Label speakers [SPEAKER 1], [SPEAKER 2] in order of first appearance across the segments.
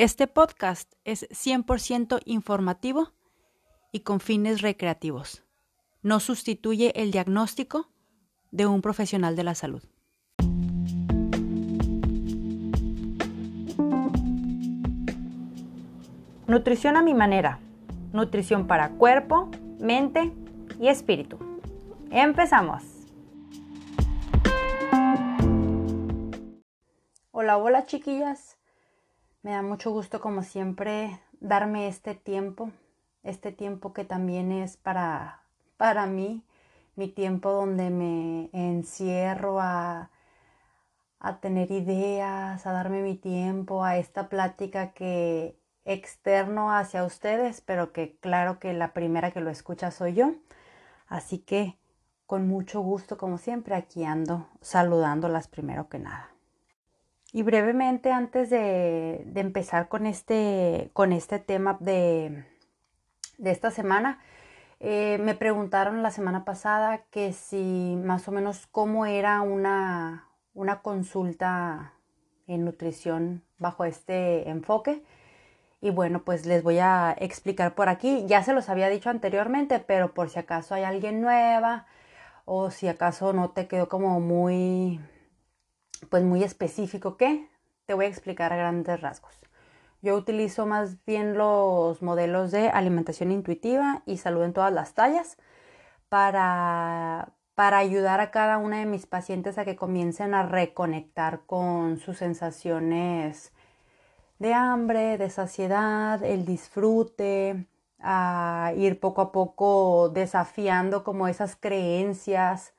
[SPEAKER 1] Este podcast es 100% informativo y con fines recreativos. No sustituye el diagnóstico de un profesional de la salud. Nutrición a mi manera. Nutrición para cuerpo, mente y espíritu. Empezamos. Hola, hola chiquillas. Me da mucho gusto como siempre darme este tiempo, este tiempo que también es para, para mí, mi tiempo donde me encierro a, a tener ideas, a darme mi tiempo, a esta plática que externo hacia ustedes, pero que claro que la primera que lo escucha soy yo. Así que con mucho gusto, como siempre, aquí ando saludándolas primero que nada. Y brevemente, antes de, empezar con este, con este tema de, de esta semana, eh, me preguntaron la semana pasada que si más o menos cómo era una, una consulta en nutrición bajo este enfoque. Y bueno, pues les voy a explicar por aquí. Ya se los había dicho anteriormente, pero por si acaso hay alguien nueva o si acaso no te quedó como muy pues muy específico que te voy a explicar a grandes rasgos. Yo utilizo más bien los modelos de alimentación intuitiva y salud en todas las tallas para, para ayudar a cada una de mis pacientes a que comiencen a reconectar con sus sensaciones de hambre, de saciedad, el disfrute, a ir poco a poco desafiando como esas creencias,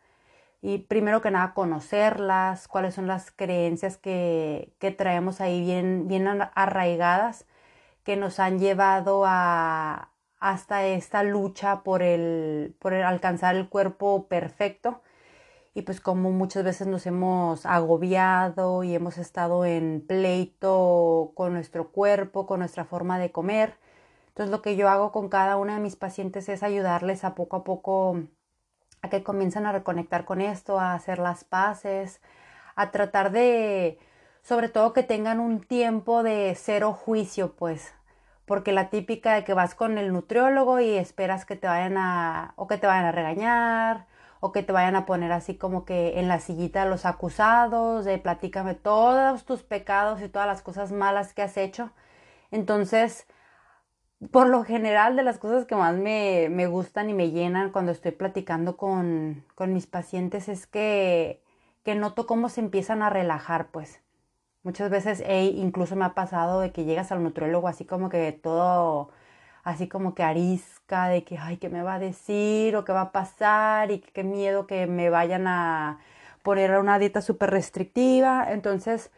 [SPEAKER 1] y primero que nada conocerlas, cuáles son las creencias que, traemos ahí bien, bien arraigadas que nos han llevado a hasta esta lucha por el, por alcanzar el cuerpo perfecto y pues como muchas veces nos hemos agobiado y hemos estado en pleito con nuestro cuerpo, con nuestra forma de comer. Entonces lo que yo hago con cada una de mis pacientes es ayudarles a poco a poco a que comiencen a reconectar con esto, a hacer las paces, a tratar de, sobre todo que tengan un tiempo de cero juicio, pues, porque la típica de que vas con el nutriólogo y esperas que te vayan a, o que te vayan a regañar, o que te vayan a poner así como que en la sillita los acusados, de platícame todos tus pecados y todas las cosas malas que has hecho. Entonces, por lo general de las cosas que más me, gustan y me llenan cuando estoy platicando con, mis pacientes es que, que, noto cómo se empiezan a relajar, pues. Muchas veces incluso me ha pasado de que llegas al nutriólogo así como que todo, así como que arisca, de que, ay, ¿qué me va a decir? o qué va a pasar y qué miedo que me vayan a poner una dieta súper restrictiva. Entonces,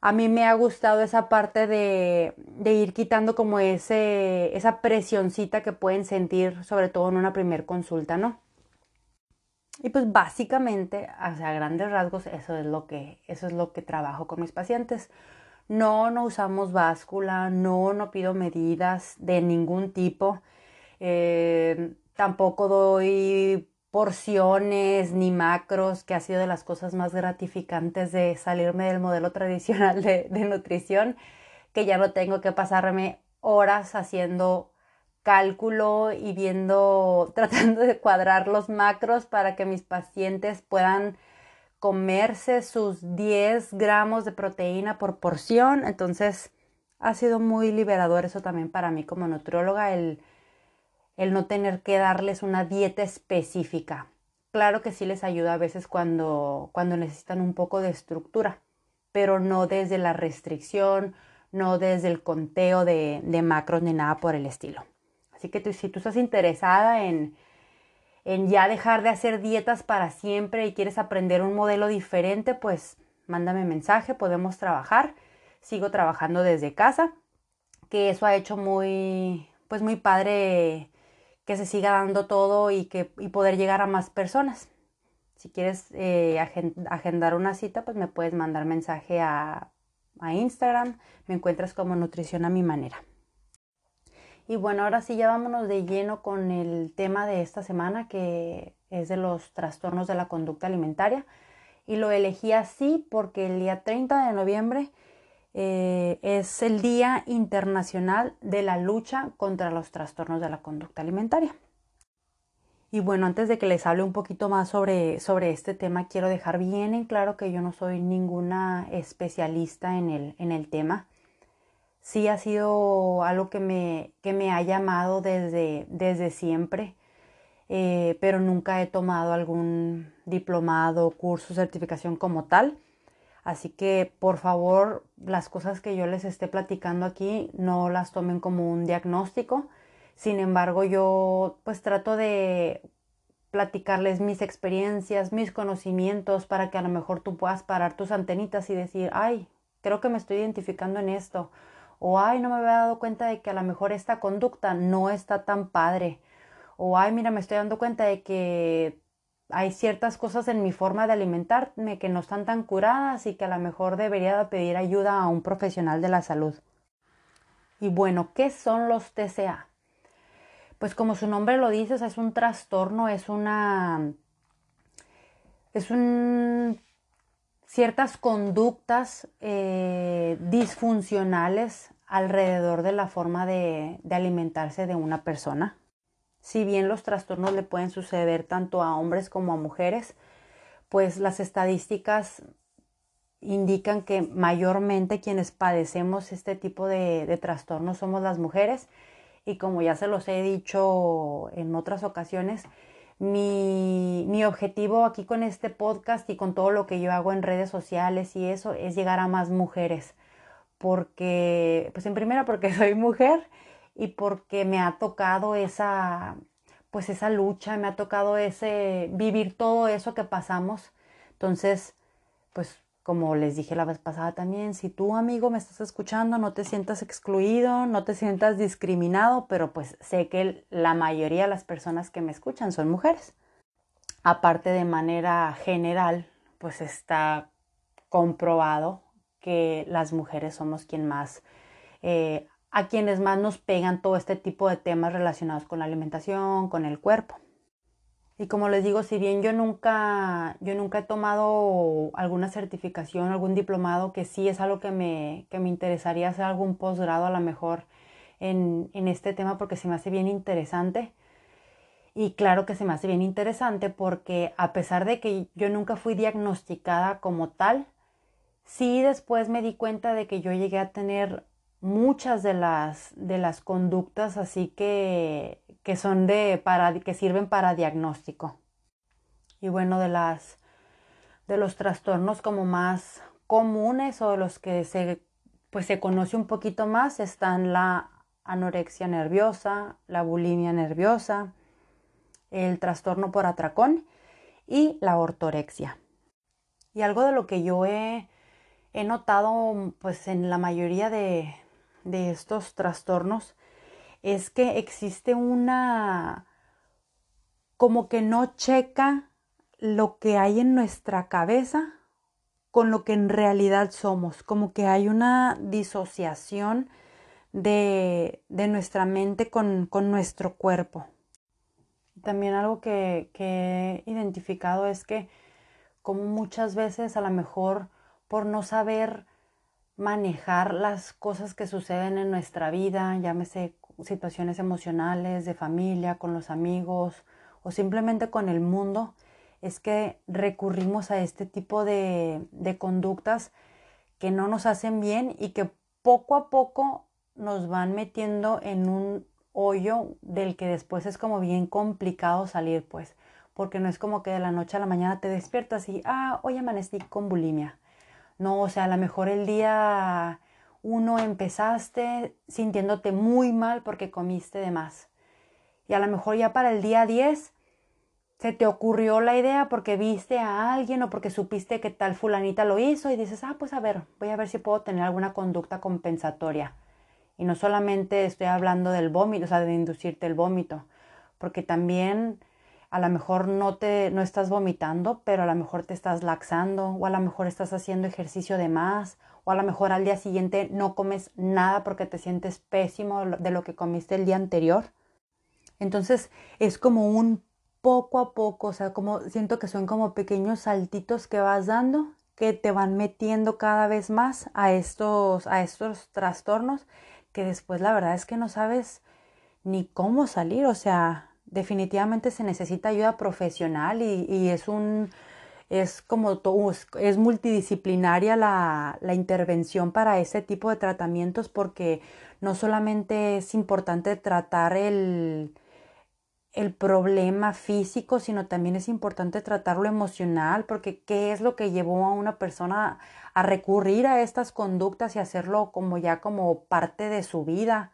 [SPEAKER 1] a mí me ha gustado esa parte de, ir quitando como ese, esa presioncita que pueden sentir, sobre todo en una primer consulta, ¿no? Y pues básicamente, o sea, a grandes rasgos, eso es lo que, eso es lo que trabajo con mis pacientes. No, no usamos báscula, no, no pido medidas de ningún tipo. Eh, tampoco doy porciones ni macros, que ha sido de las cosas más gratificantes de salirme del modelo tradicional de, nutrición, que ya no tengo que pasarme horas haciendo cálculo y viendo, tratando de cuadrar los macros para que mis pacientes puedan comerse sus 10 gramos de proteína por porción. Entonces, ha sido muy liberador eso también para mí como nutrióloga, el no tener que darles una dieta específica. Claro que sí les ayuda a veces cuando, cuando necesitan un poco de estructura, pero no desde la restricción, no desde el conteo de, macros ni nada por el estilo. Así que si tú estás interesada en, en ya dejar de hacer dietas para siempre y quieres aprender un modelo diferente, pues mándame mensaje, podemos trabajar. Sigo trabajando desde casa, que eso ha hecho muy, pues muy padre que se siga dando todo y, que, y poder llegar a más personas. Si quieres eh, agendar una cita, pues me puedes mandar mensaje a, a Instagram. Me encuentras como Nutrición a mi manera. Y bueno, ahora sí ya vámonos de lleno con el tema de esta semana que es de los trastornos de la conducta alimentaria. Y lo elegí así porque el día 30 de noviembre eh, es el Día Internacional de la Lucha contra los Trastornos de la Conducta Alimentaria. Y bueno, antes de que les hable un poquito más sobre, sobre este tema, quiero dejar bien en claro que yo no soy ninguna especialista en el, en el tema. Sí ha sido algo que me, que me ha llamado desde, desde siempre, eh, pero nunca he tomado algún diplomado, curso, certificación como tal. Así que por favor, las cosas que yo les esté platicando aquí no las tomen como un diagnóstico sin embargo, yo pues trato de platicarles mis experiencias, mis conocimientos para que a lo mejor tú puedas parar tus antenitas y decir, ay, creo que me estoy identificando en esto. O ay, no me había dado cuenta de que a lo mejor esta conducta no está tan padre. O ay, mira, me estoy dando cuenta de que hay ciertas cosas en mi forma de alimentarme que no están tan curadas y que a lo mejor debería pedir ayuda a un profesional de la salud. Y bueno, ¿qué son los TCA? pues como su nombre lo dice, es un trastorno, es una, es un, ciertas conductas eh, disfuncionales alrededor de la forma de, de alimentarse de una persona. Si bien los trastornos le pueden suceder tanto a hombres como a mujeres, pues las estadísticas indican que mayormente quienes padecemos este tipo de, de trastornos somos las mujeres y como ya se los he dicho en otras ocasiones, mi, mi, objetivo aquí con este podcast y con todo lo que yo hago en redes sociales y eso es llegar a más mujeres. Porque, pues en primera porque soy mujer y porque me ha tocado esa, pues esa lucha, me ha tocado ese, vivir todo eso que pasamos. Entonces, pues como les dije la vez pasada también, si tú amigo me estás escuchando, no te sientas excluido, no te sientas discriminado, pero pues sé que la mayoría de las personas que me escuchan son mujeres. Aparte de manera general, pues está comprobado que las mujeres somos quien más, eh, a quienes más nos pegan todo este tipo de temas relacionados con la alimentación, con el cuerpo. Y como les digo, si bien yo nunca, yo nunca he tomado alguna certificación, algún diplomado, que sí es algo que me, que me interesaría hacer algún posgrado a lo mejor en, en este tema porque se me hace bien interesante. Y claro que se me hace bien interesante porque a pesar de que yo nunca fui diagnosticada como tal, sí después me di cuenta de que yo llegué a tener muchas de las, de las conductas así que, que son de para que sirven para diagnóstico. Y bueno, de las de los trastornos como más comunes o los que se pues se conoce un poquito más están la anorexia nerviosa, la bulimia nerviosa, el trastorno por atracón y la ortorexia. Y algo de lo que yo he, he notado pues en la mayoría de, de estos trastornos es que existe una como que no checa lo que hay en nuestra cabeza con lo que en realidad somos, como que hay una disociación de, de nuestra mente con, con, nuestro cuerpo. También algo que, que he identificado es que como muchas veces a lo mejor por no saber manejar las cosas que suceden en nuestra vida, llámese situaciones emocionales, de familia, con los amigos o simplemente con el mundo, es que recurrimos a este tipo de, de conductas que no nos hacen bien y que poco a poco nos van metiendo en un hoyo del que después es como bien complicado salir, pues, porque no es como que de la noche a la mañana te despiertas y, ah, hoy amanecí con bulimia. No, o sea, a lo mejor el día uno empezaste sintiéndote muy mal porque comiste de más. Y a lo mejor ya para el día 10 se te ocurrió la idea porque viste a alguien o porque supiste que tal fulanita lo hizo y dices, ah, pues a ver, voy a ver si puedo tener alguna conducta compensatoria. Y no solamente estoy hablando del vómito, o sea, de inducirte el vómito, porque también a lo mejor no te no estás vomitando, pero a lo mejor te estás laxando o a lo mejor estás haciendo ejercicio de más o a lo mejor al día siguiente no comes nada porque te sientes pésimo de lo que comiste el día anterior. Entonces es como un poco a poco, o sea, como siento que son como pequeños saltitos que vas dando que te van metiendo cada vez más a estos, a estos trastornos que después la verdad es que no sabes ni cómo salir. O sea, definitivamente se necesita ayuda profesional y, y es un es como es multidisciplinaria la, la, intervención para ese tipo de tratamientos porque no solamente es importante tratar el, el problema físico, sino también es importante tratar lo emocional, porque qué es lo que llevó a una persona a recurrir a estas conductas y hacerlo como ya como parte de su vida.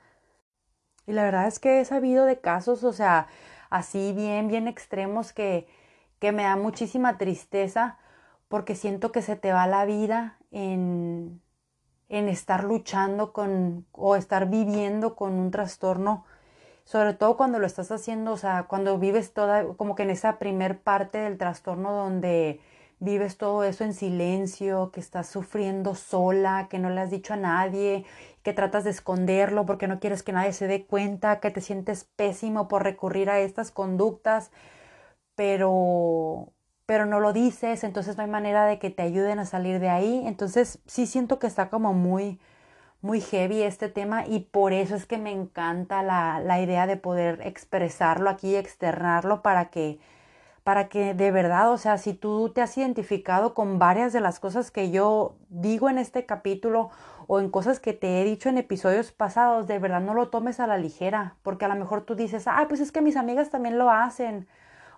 [SPEAKER 1] Y la verdad es que he sabido de casos, o sea, así bien, bien extremos que, que me da muchísima tristeza porque siento que se te va la vida en, en estar luchando con o estar viviendo con un trastorno, sobre todo cuando lo estás haciendo, o sea, cuando vives toda, como que en esa primer parte del trastorno donde vives todo eso en silencio, que estás sufriendo sola, que no le has dicho a nadie, que tratas de esconderlo porque no quieres que nadie se dé cuenta, que te sientes pésimo por recurrir a estas conductas, pero pero no lo dices, entonces no hay manera de que te ayuden a salir de ahí. Entonces sí siento que está como muy, muy heavy este tema y por eso es que me encanta la, la idea de poder expresarlo aquí, externarlo para que, para que de verdad, o sea, si tú te has identificado con varias de las cosas que yo digo en este capítulo o en cosas que te he dicho en episodios pasados, de verdad no lo tomes a la ligera, porque a lo mejor tú dices, ah, pues es que mis amigas también lo hacen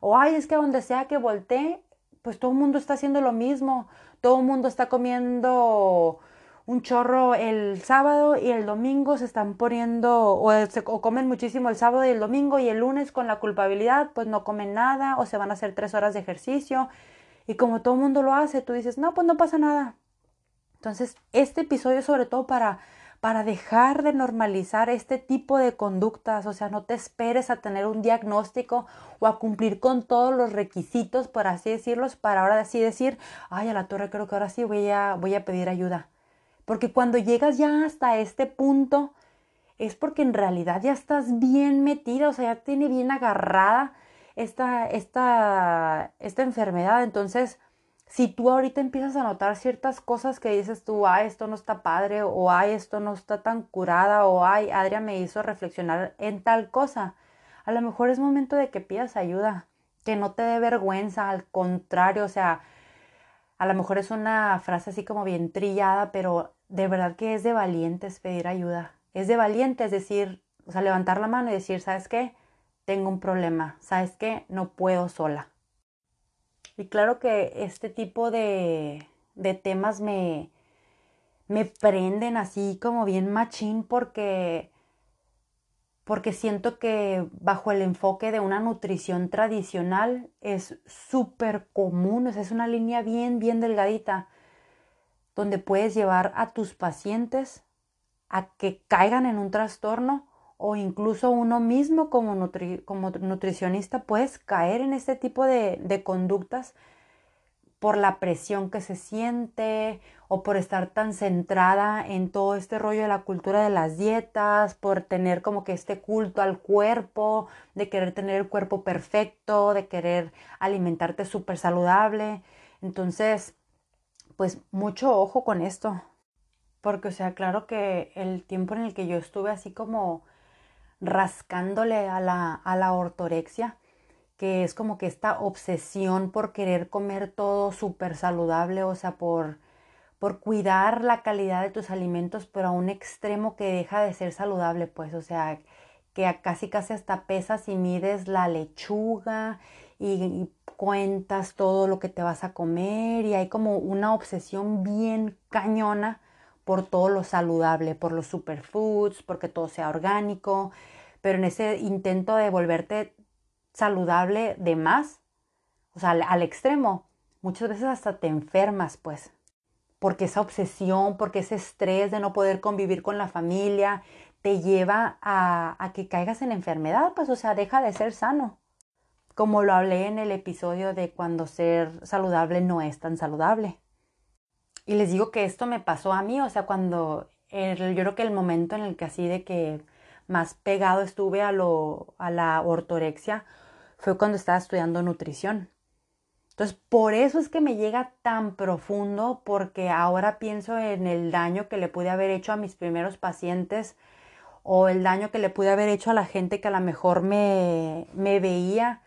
[SPEAKER 1] o ay, es que donde sea que voltee, pues todo el mundo está haciendo lo mismo. Todo el mundo está comiendo un chorro el sábado y el domingo se están poniendo o, se, o, comen muchísimo el sábado y el domingo y el lunes con la culpabilidad pues no comen nada o se van a hacer tres horas de ejercicio y como todo el mundo lo hace tú dices no pues no pasa nada entonces este episodio sobre todo para para dejar de normalizar este tipo de conductas, o sea, no te esperes a tener un diagnóstico o a cumplir con todos los requisitos, por así decirlos, para ahora así decir, ay, a la torre creo que ahora sí voy a, voy a pedir ayuda. Porque cuando llegas ya hasta este punto, es porque en realidad ya estás bien metida, o sea, ya tiene bien agarrada esta, esta, esta enfermedad. Entonces, si tú ahorita empiezas a notar ciertas cosas que dices tú, ay, esto no está padre, o ay, esto no está tan curada, o ay, Adria me hizo reflexionar en tal cosa, a lo mejor es momento de que pidas ayuda, que no te dé vergüenza, al contrario, o sea, a lo mejor es una frase así como bien trillada, pero de verdad que es de valientes pedir ayuda. Es de valientes decir, o sea, levantar la mano y decir, ¿sabes qué? Tengo un problema, ¿sabes qué? No puedo sola. Y claro que este tipo de, de temas me, me prenden así como bien machín porque porque siento que bajo el enfoque de una nutrición tradicional es súper común, o sea, es una línea bien, bien delgadita, donde puedes llevar a tus pacientes a que caigan en un trastorno o incluso uno mismo como, nutricionista puedes caer en este tipo de conductas por la presión que se siente o por estar tan centrada en todo este rollo de la cultura de las dietas, por tener como que este culto al cuerpo, de querer tener el cuerpo perfecto, de querer alimentarte súper saludable. Entonces, pues mucho ojo con esto, porque o sea, claro que el tiempo en el que yo estuve así como rascándole a la, a la ortorexia, que es como que esta obsesión por querer comer todo súper saludable, o sea, por, por cuidar la calidad de tus alimentos, pero a un extremo que deja de ser saludable, pues, o sea, que casi casi hasta pesas y mides la lechuga y, y cuentas todo lo que te vas a comer y hay como una obsesión bien cañona por todo lo saludable, por los superfoods, porque todo sea orgánico, pero en ese intento de volverte saludable de más, o sea, al, extremo, muchas veces hasta te enfermas, pues, porque esa obsesión, porque ese estrés de no poder convivir con la familia, te lleva a, que caigas en enfermedad, pues, o sea, deja de ser sano. Como lo hablé en el episodio de cuando ser saludable no es tan saludable. Y les digo que esto me pasó a mí, o sea, cuando el, yo creo que el momento en el que así de que más pegado estuve a, lo, a la ortorexia fue cuando estaba estudiando nutrición. Entonces, por eso es que me llega tan profundo, porque ahora pienso en el daño que le pude haber hecho a mis primeros pacientes o el daño que le pude haber hecho a la gente que a lo mejor me, me veía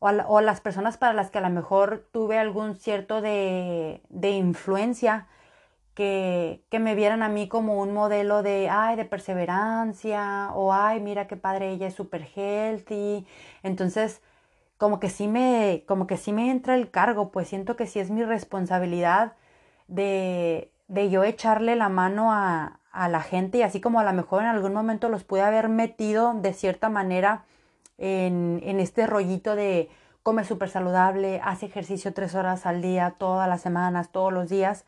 [SPEAKER 1] o a, las personas para las que a lo mejor tuve algún cierto de, de influencia que, que, me vieran a mí como un modelo de, ay, de perseverancia o, ay, mira qué padre, ella es súper healthy. Entonces, como que sí me, como que sí me entra el cargo, pues siento que sí es mi responsabilidad de, de yo echarle la mano a, a la gente y así como a lo mejor en algún momento los pude haber metido de cierta manera en, en este rollito de come súper saludable, hace ejercicio tres horas al día, todas las semanas, todos los días.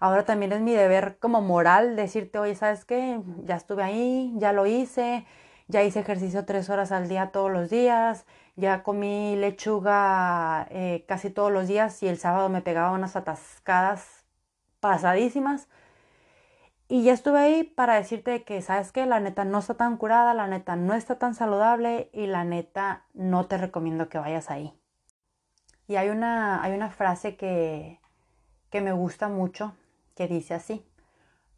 [SPEAKER 1] Ahora también es mi deber como moral decirte, oye, ¿sabes qué? Ya estuve ahí, ya lo hice, ya hice ejercicio tres horas al día todos los días, ya comí lechuga eh, casi todos los días y el sábado me pegaba unas atascadas pasadísimas. Y ya estuve ahí para decirte que, ¿sabes qué? La neta no está tan curada, la neta no está tan saludable y la neta no te recomiendo que vayas ahí. Y hay una, hay una frase que, que me gusta mucho que dice así,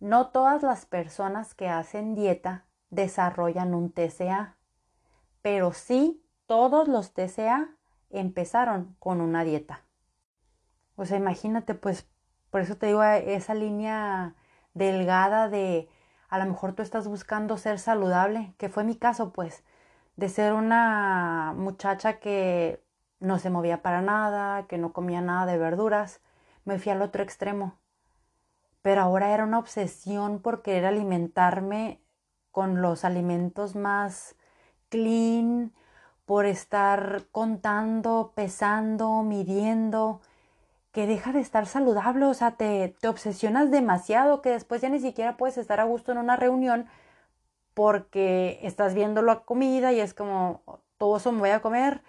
[SPEAKER 1] no todas las personas que hacen dieta desarrollan un TCA, pero sí todos los TCA empezaron con una dieta. O sea, imagínate, pues, por eso te digo esa línea delgada de a lo mejor tú estás buscando ser saludable, que fue mi caso, pues, de ser una muchacha que no se movía para nada, que no comía nada de verduras, me fui al otro extremo. Pero ahora era una obsesión por querer alimentarme con los alimentos más clean, por estar contando, pesando, midiendo, que deja de estar saludable, o sea, te, obsesionas demasiado que después ya ni siquiera puedes estar a gusto en una reunión porque estás viendo la comida y es como, todo eso me voy a comer.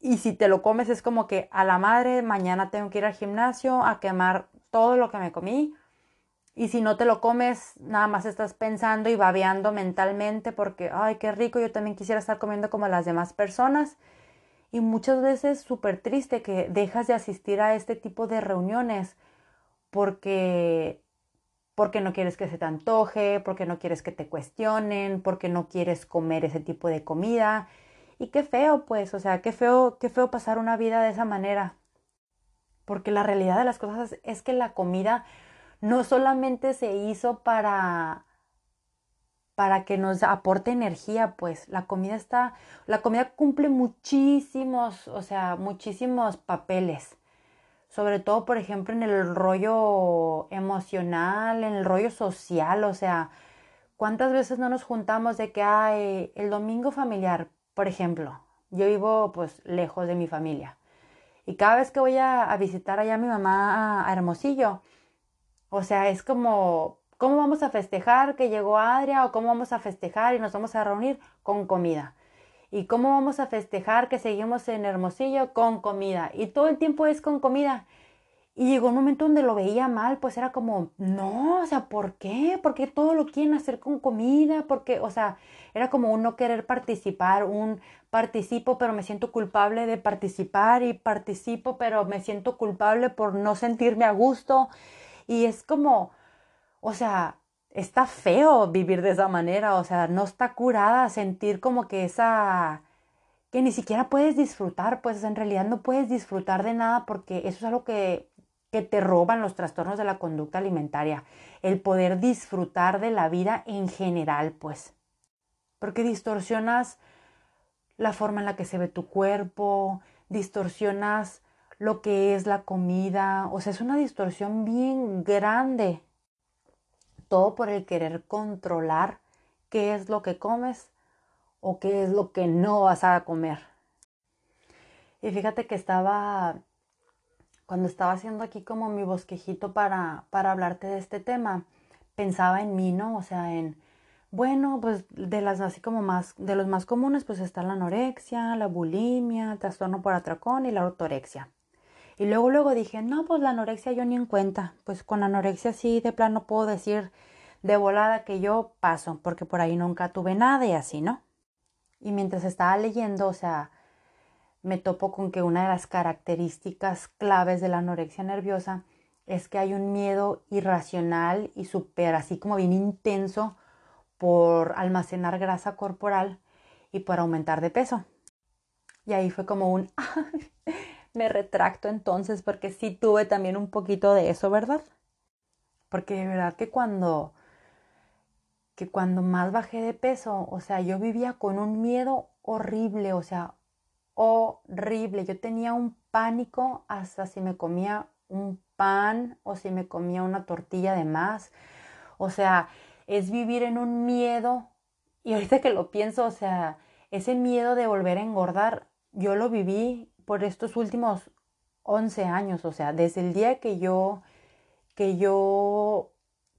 [SPEAKER 1] Y si te lo comes es como que a la madre, mañana tengo que ir al gimnasio a quemar todo lo que me comí. Y si no te lo comes, nada más estás pensando y babeando mentalmente porque, ay, qué rico, yo también quisiera estar comiendo como las demás personas. Y muchas veces súper triste que dejas de asistir a este tipo de reuniones porque, porque no quieres que se te antoje, porque no quieres que te cuestionen, porque no quieres comer ese tipo de comida. Y qué feo, pues, o sea, qué feo, qué feo pasar una vida de esa manera. Porque la realidad de las cosas es que la comida no solamente se hizo para para que nos aporte energía, pues la comida está, la comida cumple muchísimos, o sea, muchísimos papeles. Sobre todo, por ejemplo, en el rollo emocional, en el rollo social, o sea, ¿cuántas veces no nos juntamos de que hay el domingo familiar, por ejemplo? Yo vivo pues lejos de mi familia. Y cada vez que voy a, visitar allá a mi mamá a Hermosillo, o sea, es como, ¿cómo vamos a festejar que llegó Adria o cómo vamos a festejar y nos vamos a reunir con comida? ¿Y cómo vamos a festejar que seguimos en Hermosillo con comida? Y todo el tiempo es con comida. Y llegó un momento donde lo veía mal, pues era como, no, o sea, ¿por qué? ¿Por qué todo lo quieren hacer con comida? Porque, o sea, era como un no querer participar, un participo, pero me siento culpable de participar y participo, pero me siento culpable por no sentirme a gusto. Y es como, o sea, está feo vivir de esa manera, o sea, no está curada sentir como que esa que ni siquiera puedes disfrutar, pues en realidad no puedes disfrutar de nada porque eso es algo que, que te roban los trastornos de la conducta alimentaria, el poder disfrutar de la vida en general, pues, porque distorsionas la forma en la que se ve tu cuerpo, distorsionas lo que es la comida, o sea, es una distorsión bien grande. Todo por el querer controlar qué es lo que comes o qué es lo que no vas a comer. Y fíjate que estaba, cuando estaba haciendo aquí como mi bosquejito para, para hablarte de este tema, pensaba en mí, ¿no? O sea, en, bueno, pues de las así como más, de los más comunes, pues está la anorexia, la bulimia, el trastorno por atracón y la ortorexia. Y luego, luego dije, no, pues la anorexia yo ni en cuenta. Pues con anorexia sí, de plano puedo decir de volada que yo paso, porque por ahí nunca tuve nada y así, ¿no? Y mientras estaba leyendo, o sea, me topo con que una de las características claves de la anorexia nerviosa es que hay un miedo irracional y súper así como bien intenso por almacenar grasa corporal y por aumentar de peso. Y ahí fue como un, me retracto entonces porque sí tuve también un poquito de eso, ¿verdad? Porque de verdad que cuando, que cuando más bajé de peso, o sea, yo vivía con un miedo horrible, o sea, horrible. Yo tenía un pánico hasta si me comía un pan o si me comía una tortilla de más. O sea, es vivir en un miedo. Y ahorita que lo pienso, o sea, ese miedo de volver a engordar, yo lo viví por estos últimos 11 años. O sea, desde el día que yo, que yo,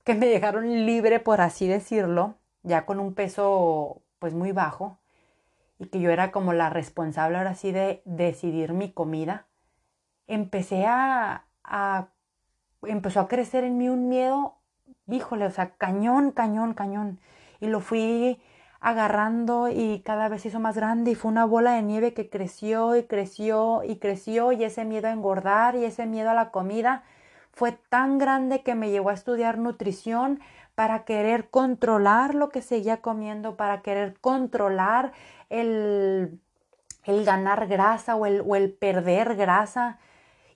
[SPEAKER 1] que me dejaron libre, por así decirlo, ya con un peso pues muy bajo y que yo era como la responsable ahora sí de decidir mi comida, empecé a, a empezó a crecer en mí un miedo, híjole, o sea, cañón, cañón, cañón. Y lo fui agarrando y cada vez hizo más grande y fue una bola de nieve que creció y creció y creció y ese miedo a engordar y ese miedo a la comida fue tan grande que me llevó a estudiar nutrición para querer controlar lo que seguía comiendo, para querer controlar el, el ganar grasa o el, o el perder grasa.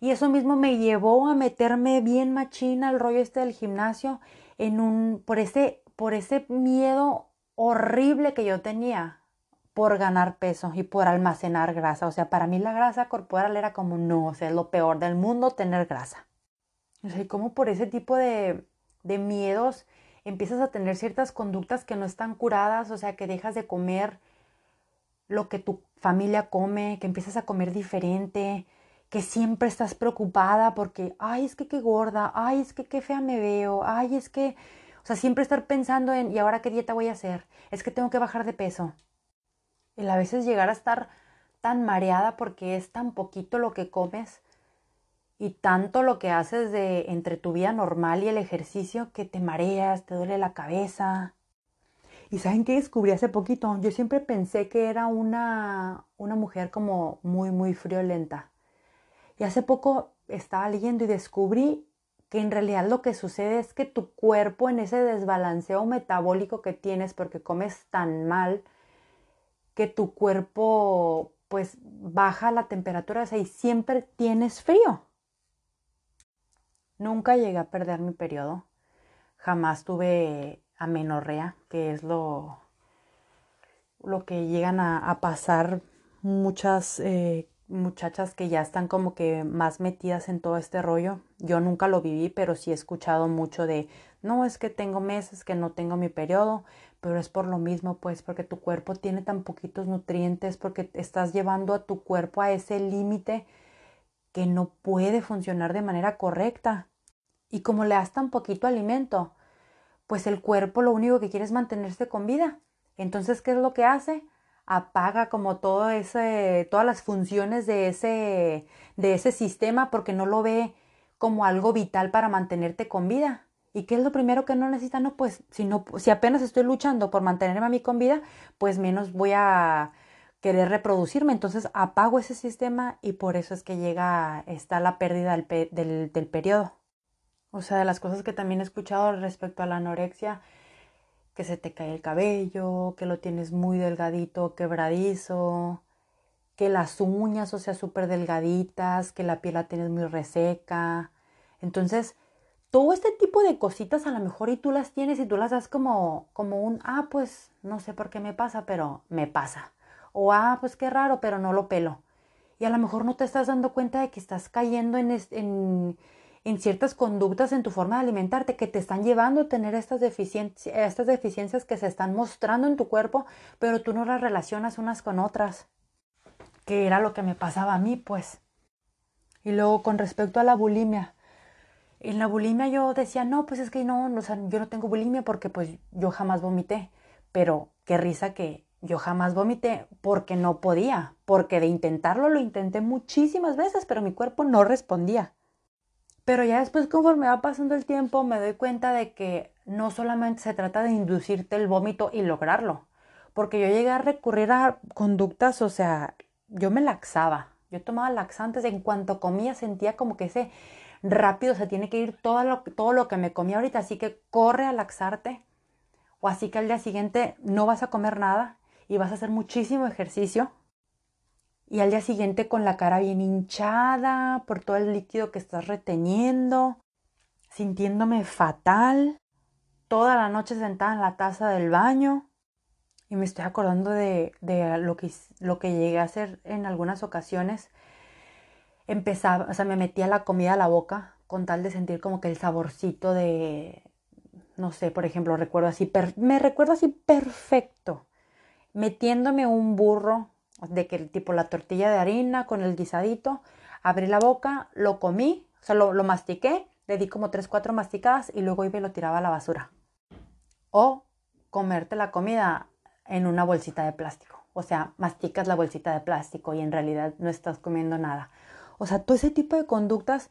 [SPEAKER 1] Y eso mismo me llevó a meterme bien machina al rollo este del gimnasio en un, por ese, por ese miedo horrible que yo tenía por ganar peso y por almacenar grasa. O sea, para mí la grasa corporal era como, no, o sea, lo peor del mundo tener grasa. O sea, como por ese tipo de, de miedos empiezas a tener ciertas conductas que no están curadas, o sea, que dejas de comer lo que tu familia come, que empiezas a comer diferente, que siempre estás preocupada porque, ay, es que qué gorda, ay, es que qué fea me veo, ay, es que, o sea, siempre estar pensando en, ¿y ahora qué dieta voy a hacer? Es que tengo que bajar de peso. Y a veces llegar a estar tan mareada porque es tan poquito lo que comes y tanto lo que haces de entre tu vida normal y el ejercicio que te mareas, te duele la cabeza. Y saben qué descubrí hace poquito, yo siempre pensé que era una, una mujer como muy, muy friolenta. Y hace poco estaba leyendo y descubrí que en realidad lo que sucede es que tu cuerpo en ese desbalanceo metabólico que tienes porque comes tan mal, que tu cuerpo pues baja la temperatura, o sea, y siempre tienes frío. Nunca llegué a perder mi periodo. Jamás tuve amenorrea, que es lo, lo que llegan a, pasar muchas eh, muchachas que ya están como que más metidas en todo este rollo. Yo nunca lo viví, pero sí he escuchado mucho de, no, es que tengo meses que no tengo mi periodo, pero es por lo mismo, pues, porque tu cuerpo tiene tan poquitos nutrientes, porque estás llevando a tu cuerpo a ese límite que no puede funcionar de manera correcta. Y como le das tan poquito alimento, pues el cuerpo lo único que quiere es mantenerse con vida. Entonces, ¿qué es lo que hace? Apaga como todo ese, todas las funciones de ese, de ese sistema porque no lo ve como algo vital para mantenerte con vida. ¿Y qué es lo primero que no necesita? No, pues si, no, si apenas estoy luchando por mantenerme a mí con vida, pues menos voy a querer reproducirme. Entonces apago ese sistema y por eso es que llega, está la pérdida del, del, del periodo. O sea, de las cosas que también he escuchado respecto a la anorexia, que se te cae el cabello, que lo tienes muy delgadito, quebradizo, que las uñas, o sea, súper delgaditas, que la piel la tienes muy reseca. Entonces, todo este tipo de cositas a lo mejor y tú las tienes y tú las das como, como un, ah, pues no sé por qué me pasa, pero me pasa. O, ah, pues qué raro, pero no lo pelo. Y a lo mejor no te estás dando cuenta de que estás cayendo en, en en ciertas conductas en tu forma de alimentarte que te están llevando a tener estas, deficiencias, estas deficiencias que se están mostrando en tu cuerpo, pero tú no las relacionas unas con otras, que era lo que me pasaba a mí, pues. Y luego con respecto a la bulimia, en la bulimia yo decía, no, pues es que no, yo no tengo bulimia porque pues yo jamás vomité, pero qué risa que yo jamás vomité porque no podía, porque de intentarlo lo intenté muchísimas veces, pero mi cuerpo no respondía. Pero ya después, conforme va pasando el tiempo, me doy cuenta de que no solamente se trata de inducirte el vómito y lograrlo, porque yo llegué a recurrir a conductas, o sea, yo me laxaba. Yo tomaba laxantes, en cuanto comía sentía como que ese rápido se tiene que ir todo lo, todo lo que me comía ahorita, así que corre a laxarte. O así que al día siguiente no vas a comer nada y vas a hacer muchísimo ejercicio. Y al día siguiente con la cara bien hinchada por todo el líquido que estás reteniendo, sintiéndome fatal, toda la noche sentada en la taza del baño. Y me estoy acordando de, de lo, que, lo que llegué a hacer en algunas ocasiones empezaba, o sea, me metía la comida a la boca con tal de sentir como que el saborcito de, no sé, por ejemplo, recuerdo así, me recuerdo así perfecto, metiéndome un burro de que tipo la tortilla de harina con el guisadito, abrí la boca, lo comí, o sea, lo, lo mastiqué, le di como tres, cuatro masticadas y luego iba y lo tiraba a la basura. O comerte la comida en una bolsita de plástico. O sea, masticas la bolsita de plástico y en realidad no estás comiendo nada. O sea, todo ese tipo de conductas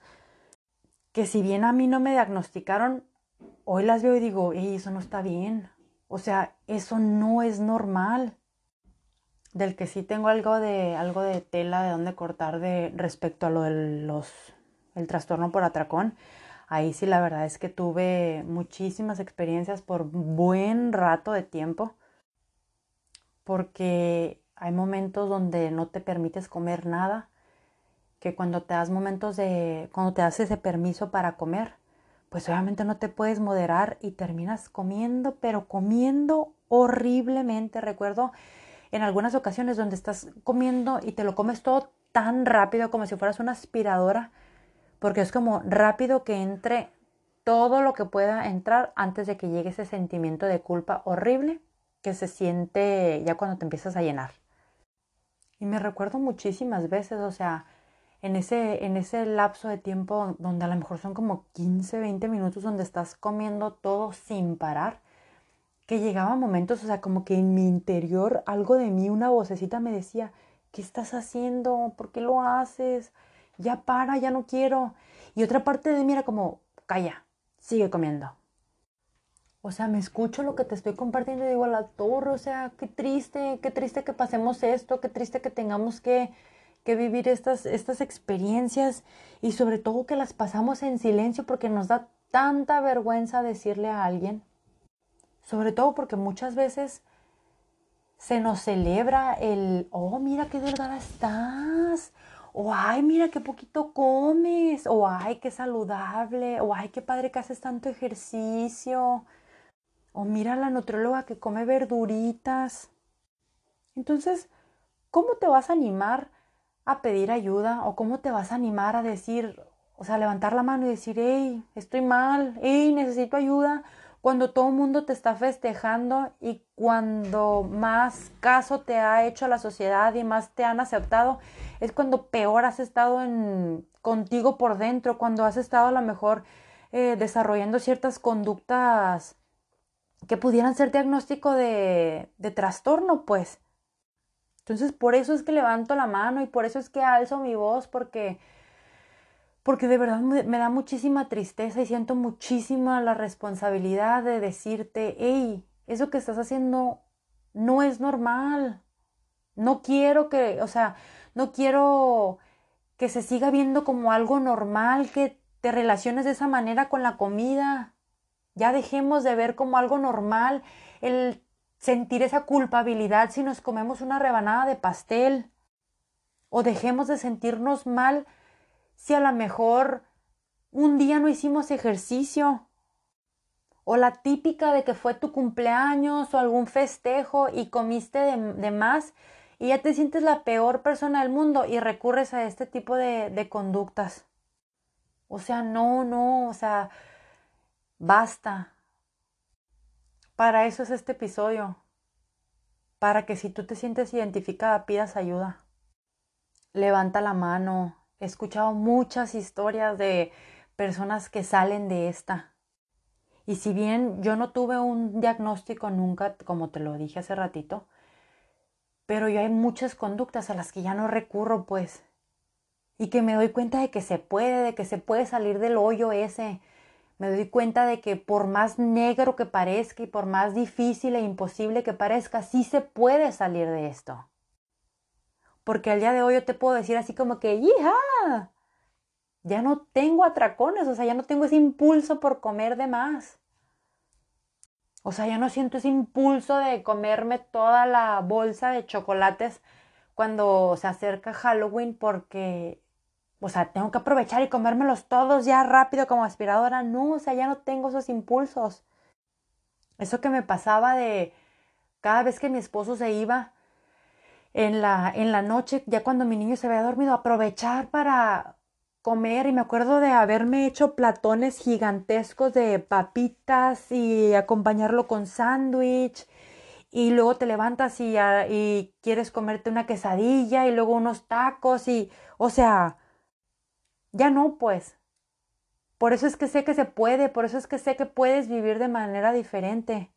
[SPEAKER 1] que si bien a mí no me diagnosticaron, hoy las veo y digo, Ey, eso no está bien. O sea, eso no es normal. Del que sí tengo algo de, algo de tela de dónde cortar de respecto a lo del los, el trastorno por atracón. Ahí sí la verdad es que tuve muchísimas experiencias por buen rato de tiempo. Porque hay momentos donde no te permites comer nada que cuando te das momentos de, cuando te das ese permiso para comer, pues obviamente no te puedes moderar y terminas comiendo, pero comiendo horriblemente. Recuerdo en algunas ocasiones donde estás comiendo y te lo comes todo tan rápido como si fueras una aspiradora, porque es como rápido que entre todo lo que pueda entrar antes de que llegue ese sentimiento de culpa horrible que se siente ya cuando te empiezas a llenar. Y me recuerdo muchísimas veces, o sea, en ese, en ese lapso de tiempo donde a lo mejor son como 15, 20 minutos donde estás comiendo todo sin parar, que llegaban momentos, o sea, como que en mi interior algo de mí, una vocecita me decía, ¿qué estás haciendo? ¿Por qué lo haces? Ya para, ya no quiero. Y otra parte de mí era como, calla, sigue comiendo. O sea, me escucho lo que te estoy compartiendo y digo a la torre, o sea, qué triste, qué triste que pasemos esto, qué triste que tengamos que, que vivir estas, estas experiencias y sobre todo que las pasamos en silencio porque nos da tanta vergüenza decirle a alguien. Sobre todo porque muchas veces se nos celebra el, oh, mira qué delgada estás, o ay, mira qué poquito comes, o ay, qué saludable, o ay, qué padre que haces tanto ejercicio, o mira la nutrióloga que come verduritas. Entonces, ¿cómo te vas a animar a pedir ayuda o cómo te vas a animar a decir, o sea, levantar la mano y decir, hey, estoy mal, hey, necesito ayuda, cuando todo el mundo te está festejando y cuando más caso te ha hecho la sociedad y más te han aceptado, es cuando peor has estado contigo por dentro, cuando has estado a lo mejor eh, desarrollando ciertas conductas que pudieran ser diagnóstico de trastorno, pues. Entonces, por eso es que levanto la mano y por eso es que alzo mi voz, porque, porque de verdad me, da muchísima tristeza y siento muchísima la responsabilidad de decirte, hey, eso que estás haciendo no es normal. No quiero que, o sea, no quiero que se siga viendo como algo normal, que te relaciones de esa manera con la comida. Ya dejemos de ver como algo normal el sentir esa culpabilidad si nos comemos una rebanada de pastel o dejemos de sentirnos mal si a lo mejor un día no hicimos ejercicio o la típica de que fue tu cumpleaños o algún festejo y comiste de, más y ya te sientes la peor persona del mundo y recurres a este tipo de, de conductas. O sea, no, no, o sea, basta. Para eso es este episodio. Para que si tú te sientes identificada, pidas ayuda. Levanta la mano. He escuchado muchas historias de personas que salen de esta. Y si bien yo no tuve un diagnóstico nunca, como te lo dije hace ratito, pero yo hay muchas conductas a las que ya no recurro, pues. Y que me doy cuenta de que se puede, de que se puede salir del hoyo ese, me doy cuenta de que por más negro que parezca y por más difícil e imposible que parezca, sí se puede salir de esto. Porque al día de hoy yo te puedo decir así como que, ¡hija! Ya no tengo atracones, o sea, ya no tengo ese impulso por comer de más. O sea, ya no siento ese impulso de comerme toda la bolsa de chocolates cuando se acerca Halloween porque, o sea, tengo que aprovechar y comérmelos todos ya rápido como aspiradora. No, o sea, ya no tengo esos impulsos. Eso que me pasaba de cada vez que mi esposo se iba en la, en la noche, ya cuando mi niño se había dormido, aprovechar para comer. Y me acuerdo de haberme hecho platones gigantescos de papitas y acompañarlo con sándwich. Y luego te levantas y, y, quieres comerte una quesadilla y luego unos tacos y, o sea, ya no pues. Por eso es que sé que se puede, por eso es que sé que puedes vivir de manera diferente,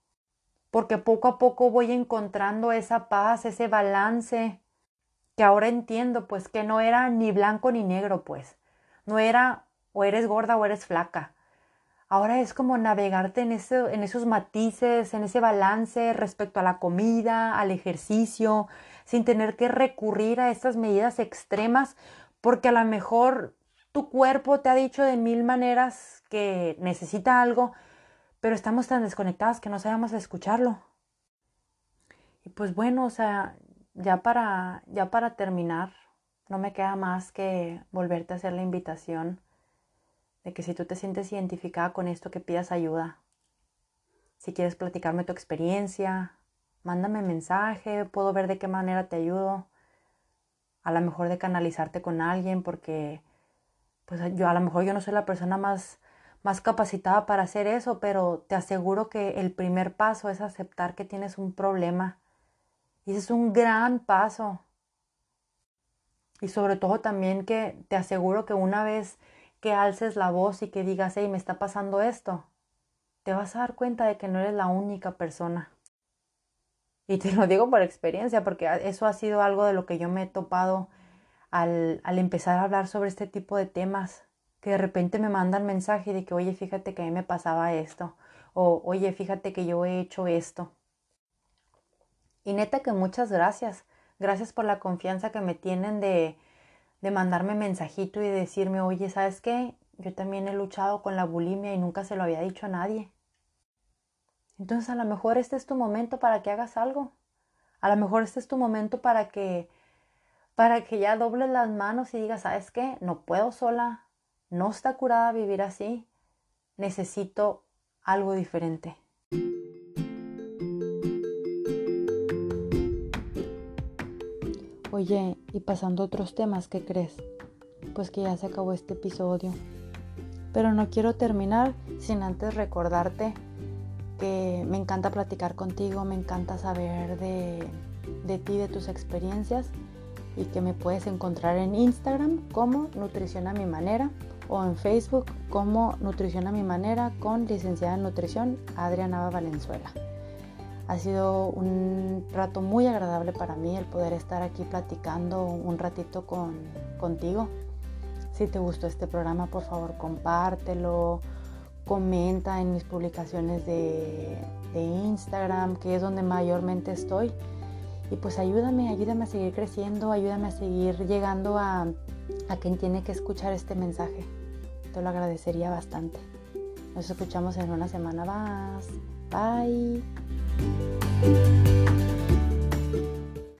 [SPEAKER 1] porque poco a poco voy encontrando esa paz, ese balance, que ahora entiendo pues que no era ni blanco ni negro pues, no era o eres gorda o eres flaca, Ahora es como navegarte en, en esos matices, en ese balance respecto a la comida, al ejercicio, sin tener que recurrir a estas medidas extremas, porque a lo mejor tu cuerpo te ha dicho de mil maneras que necesita algo, pero estamos tan desconectados que no sabemos escucharlo. Y pues bueno, o sea, ya para, ya para terminar, no me queda más que volverte a hacer la invitación de que si tú te sientes identificada con esto, que pidas ayuda. Si quieres platicarme tu experiencia, mándame mensaje, puedo ver de qué manera te ayudo. A lo mejor de canalizarte con alguien porque pues yo a lo mejor yo no soy la persona más más capacitada para hacer eso, pero te aseguro que el primer paso es aceptar que tienes un problema. Y ese es un gran paso. Y sobre todo también que te aseguro que una vez que alces la voz y que digas, hey, me está pasando esto, te vas a dar cuenta de que no eres la única persona. Y te lo digo por experiencia, porque eso ha sido algo de lo que yo me he topado al, al empezar a hablar sobre este tipo de temas, que de repente me mandan mensaje de que, oye, fíjate que a mí me pasaba esto, o oye, fíjate que yo he hecho esto. Y neta que muchas gracias, gracias por la confianza que me tienen de, de mandarme mensajito y decirme, oye, ¿sabes qué? Yo también he luchado con la bulimia y nunca se lo había dicho a nadie. Entonces a lo mejor este es tu momento para que hagas algo. A lo mejor este es tu momento para que para que ya dobles las manos y digas, ¿sabes qué? No puedo sola, no está curada vivir así, necesito algo diferente. Oye, y pasando a otros temas, ¿qué crees? Pues que ya se acabó este episodio. Pero no quiero terminar sin antes recordarte que me encanta platicar contigo, me encanta saber de, de ti, de tus experiencias y que me puedes encontrar en Instagram como Nutrición a mi manera o en Facebook como Nutrición a mi manera con licenciada en nutrición Adriana Valenzuela. Ha sido un rato muy agradable para mí el poder estar aquí platicando un ratito con, contigo. Si te gustó este programa, por favor compártelo, comenta en mis publicaciones de, Instagram, que es donde mayormente estoy. Y pues ayúdame, ayúdame a seguir creciendo, ayúdame a seguir llegando a, a quien tiene que escuchar este mensaje. Te lo agradecería bastante. Nos escuchamos en una semana más. Bye.